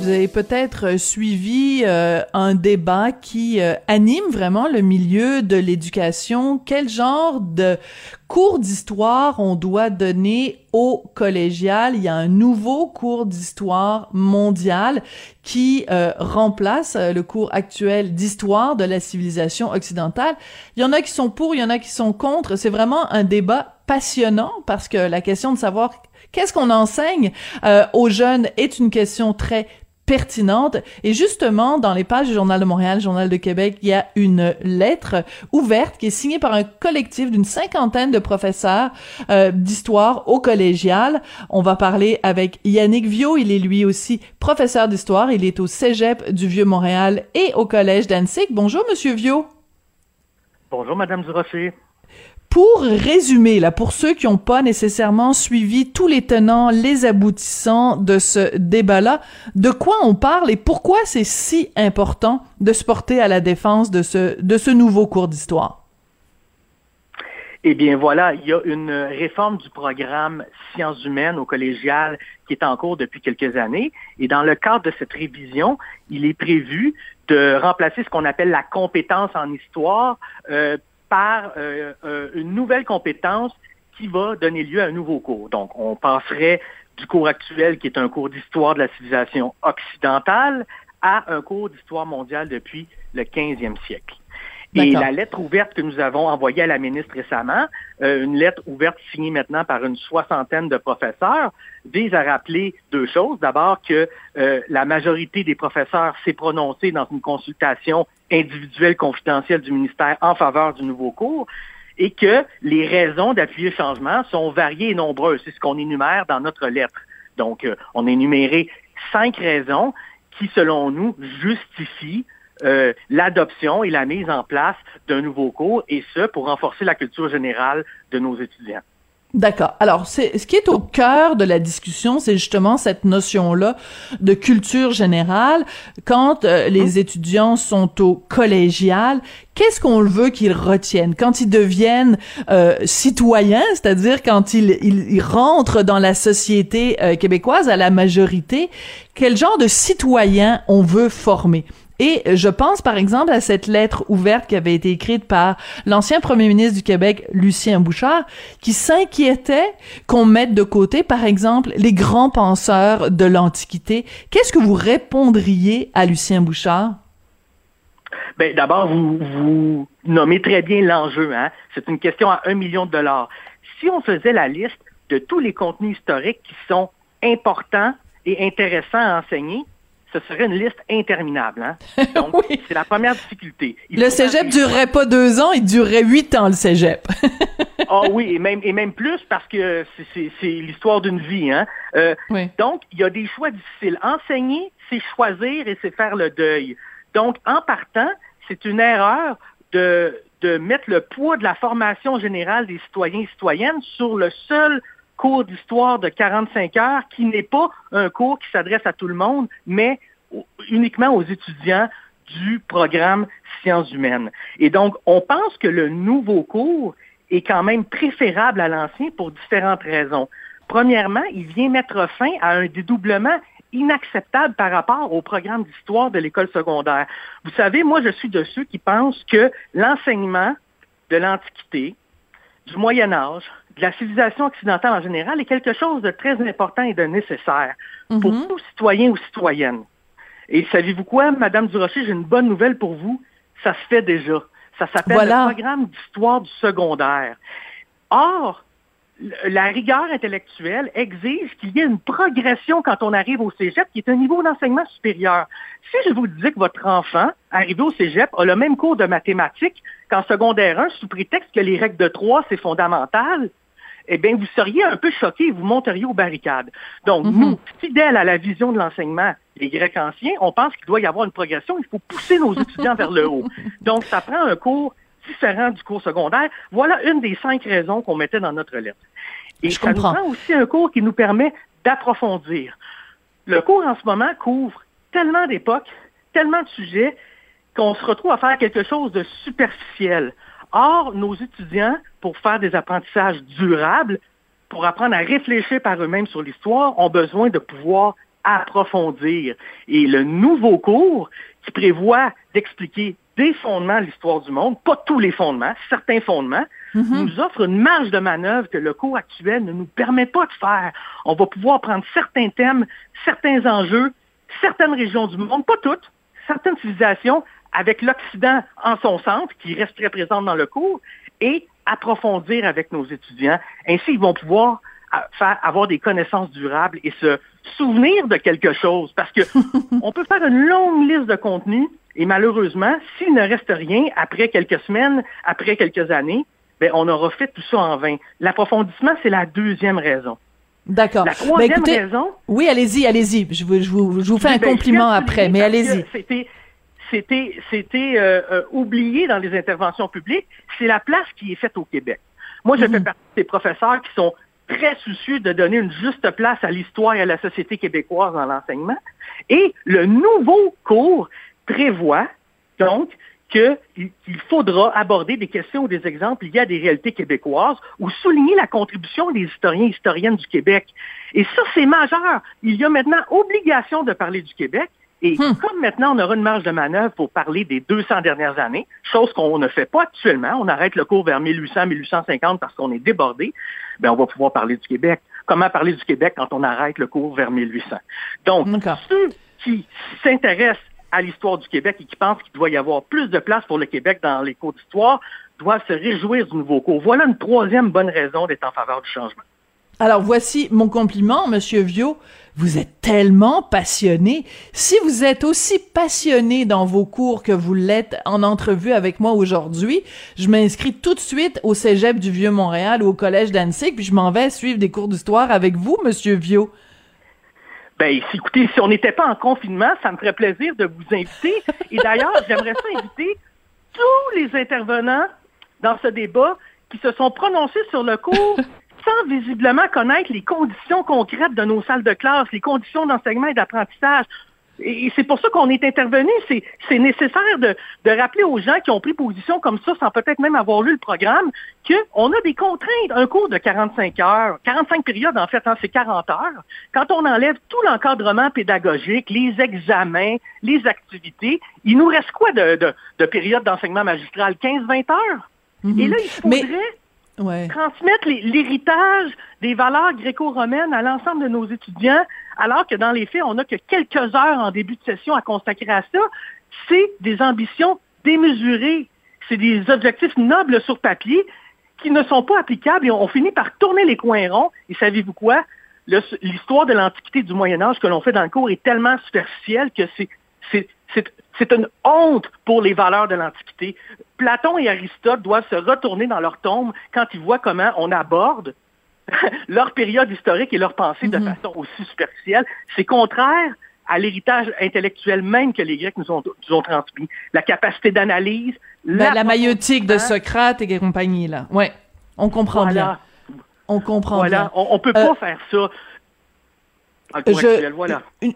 Vous avez peut-être suivi euh, un débat qui euh, anime vraiment le milieu de l'éducation. Quel genre de cours d'histoire on doit donner au collégial? Il y a un nouveau cours d'histoire mondial qui euh, remplace le cours actuel d'histoire de la civilisation occidentale. Il y en a qui sont pour, il y en a qui sont contre. C'est vraiment un débat passionnant parce que la question de savoir qu'est-ce qu'on enseigne aux jeunes est une question très pertinente. Et justement, dans les pages du Journal de Montréal, Journal de Québec, il y a une lettre ouverte qui est signée par un collectif d'une cinquantaine de professeurs euh, d'histoire au collégial. On va parler avec Yannick Viau. Il est lui aussi professeur d'histoire. Il est au Cégep du Vieux-Montréal et au Collège d'Annecy. Bonjour, Monsieur Viau. Bonjour, Madame Durocher. Pour résumer, là, pour ceux qui n'ont pas nécessairement suivi tous les tenants, les aboutissants de ce débat-là, de quoi on parle et pourquoi c'est si important de se porter à la défense de ce, de ce nouveau cours d'histoire? Eh bien voilà, il y a une réforme du programme sciences humaines au collégial qui est en cours depuis quelques années. Et dans le cadre de cette révision, il est prévu de remplacer ce qu'on appelle la compétence en histoire euh, par euh, euh, une nouvelle compétence qui va donner lieu à un nouveau cours. Donc, on passerait du cours actuel, qui est un cours d'histoire de la civilisation occidentale, à un cours d'histoire mondiale depuis le 15e siècle. Et la lettre ouverte que nous avons envoyée à la ministre récemment, euh, une lettre ouverte signée maintenant par une soixantaine de professeurs, vise à rappeler deux choses. D'abord que la majorité des professeurs s'est prononcée dans une consultation individuelle confidentielle du ministère en faveur du nouveau cours et que les raisons d'appuyer le changement sont variées et nombreuses. C'est ce qu'on énumère dans notre lettre. Donc, euh, on a énuméré cinq raisons qui, selon nous, justifient euh, l'adoption et la mise en place d'un nouveau cours, et ce, pour renforcer la culture générale de nos étudiants. D'accord. Alors, c'est ce qui est au cœur de la discussion, c'est justement cette notion-là de culture générale. Quand euh, les hein? étudiants sont au collégial, qu'est-ce qu'on veut qu'ils retiennent? Quand ils deviennent euh, citoyens, c'est-à-dire quand ils, ils, rentrent dans la société euh, québécoise à la majorité, quel genre de citoyens on veut former? Et je pense par exemple à cette lettre ouverte qui avait été écrite par l'ancien premier ministre du Québec, Lucien Bouchard, qui s'inquiétait qu'on mette de côté, par exemple, les grands penseurs de l'Antiquité. Qu'est-ce que vous répondriez à Lucien Bouchard? Ben, d'abord, vous, vous nommez très bien l'enjeu. Hein? C'est une question à un million de dollars. Si on faisait la liste de tous les contenus historiques qui sont importants et intéressants à enseigner, ce serait une liste interminable. Hein? Donc, c'est la première difficulté. le cégep durerait pas deux ans, il durerait huit ans, le cégep. Ah oui, et même, et même plus parce que c'est l'histoire d'une vie. Hein? Euh, donc, il y a des choix difficiles. Enseigner, c'est choisir et c'est faire le deuil. Donc, en partant, c'est une erreur de, de mettre le poids de la formation générale des citoyens et citoyennes sur le seul cours d'histoire de 45 heures qui n'est pas un cours qui s'adresse à tout le monde, mais uniquement aux étudiants du programme sciences humaines. Et donc, on pense que le nouveau cours est quand même préférable à l'ancien pour différentes raisons. Premièrement, il vient mettre fin à un dédoublement inacceptable par rapport au programme d'histoire de l'école secondaire. Vous savez, moi, je suis de ceux qui pensent que l'enseignement de l'Antiquité, du Moyen Âge, de la civilisation occidentale en général est quelque chose de très important et de nécessaire pour mhm. tous citoyens ou citoyennes. Et savez-vous quoi, Madame Durocher, j'ai une bonne nouvelle pour vous. Ça se fait déjà. Ça s'appelle le programme d'histoire du secondaire. Or, la rigueur intellectuelle exige qu'il y ait une progression quand on arrive au cégep, qui est un niveau d'enseignement supérieur. Si je vous dis que votre enfant, arrivé au cégep, a le même cours de mathématiques qu'en secondaire 1, sous prétexte que les règles de 3, c'est fondamental, eh bien, vous seriez un peu choqué et vous monteriez aux barricades. Donc, mhm. nous, fidèles à la vision de l'enseignement des Grecs anciens, on pense qu'il doit y avoir une progression. Il faut pousser nos étudiants vers le haut. Donc, ça prend un cours différent du cours secondaire. Voilà une des cinq raisons qu'on mettait dans notre lettre. Et ça nous prend aussi un cours qui nous permet d'approfondir. Le cours en ce moment couvre tellement d'époques, tellement de sujets, qu'on se retrouve à faire quelque chose de superficiel. Or, nos étudiants, pour faire des apprentissages durables, pour apprendre à réfléchir par eux-mêmes sur l'histoire, ont besoin de pouvoir approfondir. Et le nouveau cours qui prévoit d'expliquer des fondements de l'histoire du monde, pas tous les fondements, certains fondements, mm-hmm. nous offre une marge de manœuvre que le cours actuel ne nous permet pas de faire. On va pouvoir prendre certains thèmes, certains enjeux, certaines régions du monde, pas toutes, certaines civilisations, avec l'Occident en son centre, qui reste très présent dans le cours, et approfondir avec nos étudiants. Ainsi, ils vont pouvoir faire, avoir des connaissances durables et se souvenir de quelque chose. Parce que on peut faire une longue liste de contenus et malheureusement, s'il ne reste rien après quelques semaines, après quelques années, ben, on aura fait tout ça en vain. L'approfondissement, c'est la deuxième raison. D'accord. La ben, troisième raison. Oui, allez-y, allez-y. Je vous, je vous, je vous fais un ben, compliment après, mais allez-y. C'était, c'était, c'était euh, euh, oublié dans les interventions publiques. C'est la place qui est faite au Québec. Moi, je mhm. fais partie des professeurs qui sont très soucieux de donner une juste place à l'histoire et à la société québécoise dans l'enseignement. Et le nouveau cours prévoit donc qu'il faudra aborder des questions ou des exemples liés à des réalités québécoises ou souligner la contribution des historiens et historiennes du Québec. Et ça, c'est majeur. Il y a maintenant obligation de parler du Québec. Et hmm. comme maintenant, on aura une marge de manœuvre pour parler des 200 dernières années, chose qu'on ne fait pas actuellement, on arrête le cours vers 1800-1850 parce qu'on est débordé, ben on va pouvoir parler du Québec. Comment parler du Québec quand on arrête le cours vers 1800? Donc, ceux qui s'intéressent à l'histoire du Québec et qui pensent qu'il doit y avoir plus de place pour le Québec dans les cours d'histoire doivent se réjouir du nouveau cours. Voilà une troisième bonne raison d'être en faveur du changement. Alors voici mon compliment, Monsieur Viau. Vous êtes tellement passionné. Si vous êtes aussi passionné dans vos cours que vous l'êtes en entrevue avec moi aujourd'hui, je m'inscris tout de suite au Cégep du Vieux-Montréal ou au Collège d'Annecy, puis je m'en vais suivre des cours d'histoire avec vous, Monsieur Viau. Ben, écoutez, si on n'était pas en confinement, ça me ferait plaisir de vous inviter. Et d'ailleurs, j'aimerais ça inviter tous les intervenants dans ce débat qui se sont prononcés sur le cours sans visiblement connaître les conditions concrètes de nos salles de classe, les conditions d'enseignement et d'apprentissage. Et c'est pour ça qu'on est intervenu. C'est nécessaire de, rappeler aux gens qui ont pris position comme ça, sans peut-être même avoir lu le programme, qu'on a des contraintes. Un cours de 45 heures, 45 périodes en fait, hein, c'est 40 heures. Quand on enlève tout l'encadrement pédagogique, les examens, les activités, il nous reste quoi de, de, période d'enseignement magistral? 15-20 heures? Mm-hmm. Et là, il faudrait transmettre l'héritage des valeurs gréco-romaines à l'ensemble de nos étudiants, alors que dans les faits, on n'a que quelques heures en début de session à consacrer à ça. C'est des ambitions démesurées. C'est des objectifs nobles sur papier qui ne sont pas applicables et on finit par tourner les coins ronds. Et savez-vous quoi? L'histoire de l'Antiquité du Moyen Âge que l'on fait dans le cours est tellement superficielle que c'est c'est une honte pour les valeurs de l'Antiquité. Platon et Aristote doivent se retourner dans leur tombe quand ils voient comment on aborde leur période historique et leur pensée de mhm. façon aussi superficielle. C'est contraire à l'héritage intellectuel même que les Grecs nous ont, transmis. La capacité d'analyse. Ben, la maïotique de Socrate et compagnie, là. Ouais, on comprend bien. On comprend voilà. bien. On, ne peut pas euh, faire ça.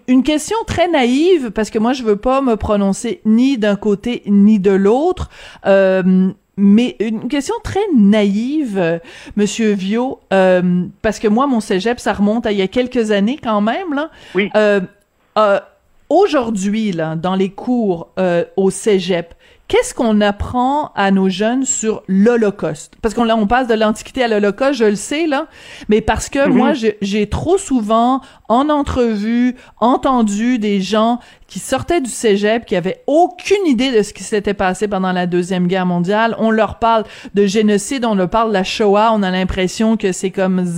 Une, question très naïve, parce que moi, je veux pas me prononcer ni d'un côté ni de l'autre. Euh, mais une question très naïve, euh, Monsieur Viau, euh, parce que moi, mon cégep, ça remonte à il y a quelques années quand même. Là. Oui. Aujourd'hui, là, dans les cours au cégep, Qu'est-ce qu'on apprend à nos jeunes sur l'Holocauste? Parce qu'on là, on passe de l'Antiquité à l'Holocauste, je le sais, là, mais parce que moi, mhm. j'ai trop souvent, en entrevue, entendu des gens qui sortaient du cégep, qui avaient aucune idée de ce qui s'était passé pendant la Deuxième Guerre mondiale. On leur parle de génocide, on leur parle de la Shoah, on a l'impression que c'est comme...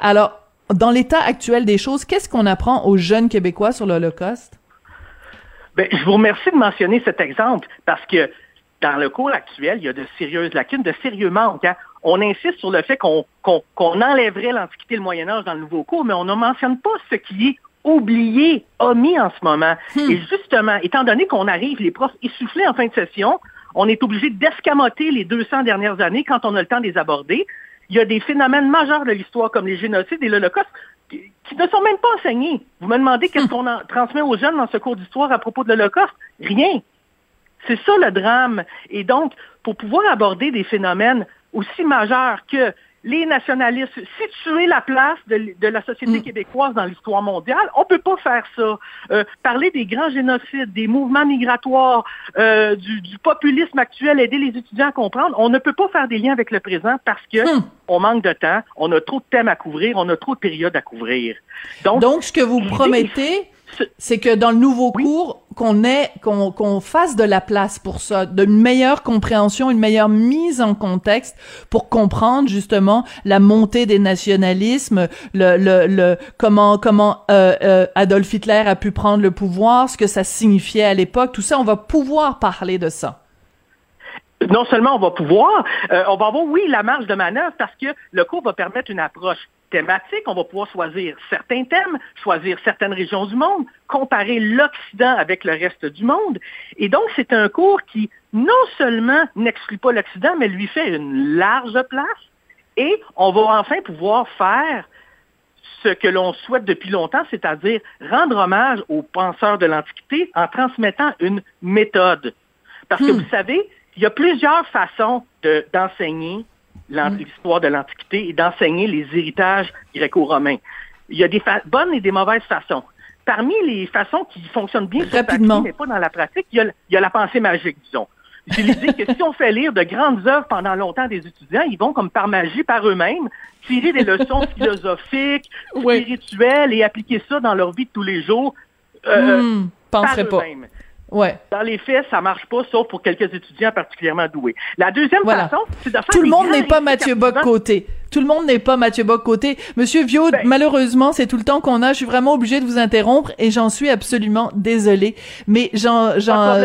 Alors, dans l'état actuel des choses, qu'est-ce qu'on apprend aux jeunes Québécois sur l'Holocauste? Ben, je vous remercie de mentionner cet exemple parce que dans le cours actuel, il y a de sérieuses lacunes, de sérieux manques. Hein. On insiste sur le fait qu'on enlèverait l'Antiquité et le Moyen Âge dans le nouveau cours, mais on ne mentionne pas ce qui est oublié, omis en ce moment. Hmm. Et justement, étant donné qu'on arrive, les profs essoufflés en fin de session, on est obligé d'escamoter les 200 dernières années quand on a le temps de les aborder. Il y a des phénomènes majeurs de l'histoire comme les génocides et l'Holocauste qui ne sont même pas enseignés. Vous me demandez qu'est-ce qu'on transmet aux jeunes dans ce cours d'histoire à propos de l'Holocauste? Rien. C'est ça le drame. Et donc, pour pouvoir aborder des phénomènes aussi majeurs que les nationalistes, situer la place de, la société mm. québécoise dans l'histoire mondiale, on peut pas faire ça. Euh, parler des grands génocides, des mouvements migratoires, euh, du, populisme actuel, aider les étudiants à comprendre, on ne peut pas faire des liens avec le présent parce que mm. on manque de temps, on a trop de thèmes à couvrir, on a trop de périodes à couvrir. Donc, Donc ce que vous promettez, c'est que dans le nouveau cours, qu'on ait, qu'on fasse de la place pour ça, d'une meilleure compréhension, une meilleure mise en contexte pour comprendre justement la montée des nationalismes, le, le, le comment comment euh, euh, Adolf Hitler a pu prendre le pouvoir, ce que ça signifiait à l'époque, tout ça, on va pouvoir parler de ça non seulement on va pouvoir, euh, on va avoir, oui, la marge de manœuvre parce que le cours va permettre une approche thématique. On va pouvoir choisir certains thèmes, choisir certaines régions du monde, comparer l'Occident avec le reste du monde. Et donc, c'est un cours qui non seulement n'exclut pas l'Occident, mais lui fait une large place. Et on va enfin pouvoir faire ce que l'on souhaite depuis longtemps, c'est-à-dire rendre hommage aux penseurs de l'Antiquité en transmettant une méthode. Parce que hmm. vous savez, il y a plusieurs façons d'enseigner Mm. l'histoire de l'Antiquité et d'enseigner les héritages gréco-romains. Il y a des bonnes et des mauvaises façons. Parmi les façons qui fonctionnent bien sur Rapidement. mais pas dans la pratique, il y a, la pensée magique, disons. C'est l'idée que si on fait lire de grandes œuvres pendant longtemps des étudiants, ils vont comme par magie, par eux-mêmes, tirer des leçons philosophiques, spirituelles et appliquer ça dans leur vie de tous les jours. Euh, hmm, par eux-mêmes. Ouais. Dans les faits, ça marche pas, sauf pour quelques étudiants particulièrement doués. La deuxième façon, c'est de faire Tout le monde n'est pas Mathieu Bock côté. Tout le monde n'est pas Mathieu Bock côté. Monsieur Viau, ben. malheureusement, c'est tout le temps qu'on a. Je suis vraiment obligée de vous interrompre et j'en suis absolument désolée. Mais j'en, j'en,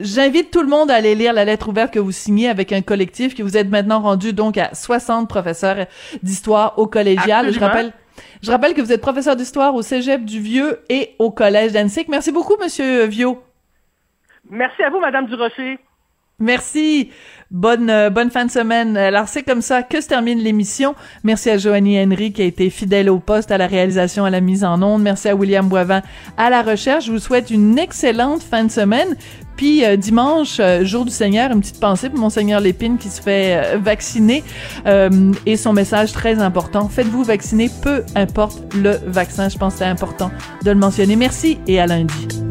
J'invite tout le monde à aller lire la lettre ouverte que vous signez avec un collectif que vous êtes maintenant rendu donc à 60 professeurs d'histoire au collégial. Je rappelle, je rappelle que vous êtes professeur d'histoire au Cégep du Vieux et au Collège d'Annecy. Merci beaucoup, Monsieur Viau. Merci à vous, Madame Durocher. Merci. Bonne euh, bonne fin de semaine. Alors c'est comme ça que se termine l'émission. Merci à Joanie Henry qui a été fidèle au poste, à la réalisation, à la mise en onde. Merci à William Boivin à la recherche. Je vous souhaite une excellente fin de semaine. Puis euh, dimanche, euh, jour du Seigneur, une petite pensée pour mon Seigneur Lépine qui se fait vacciner et son message très important. Faites-vous vacciner, peu importe le vaccin. Je pense que c'est important de le mentionner. Merci et à lundi.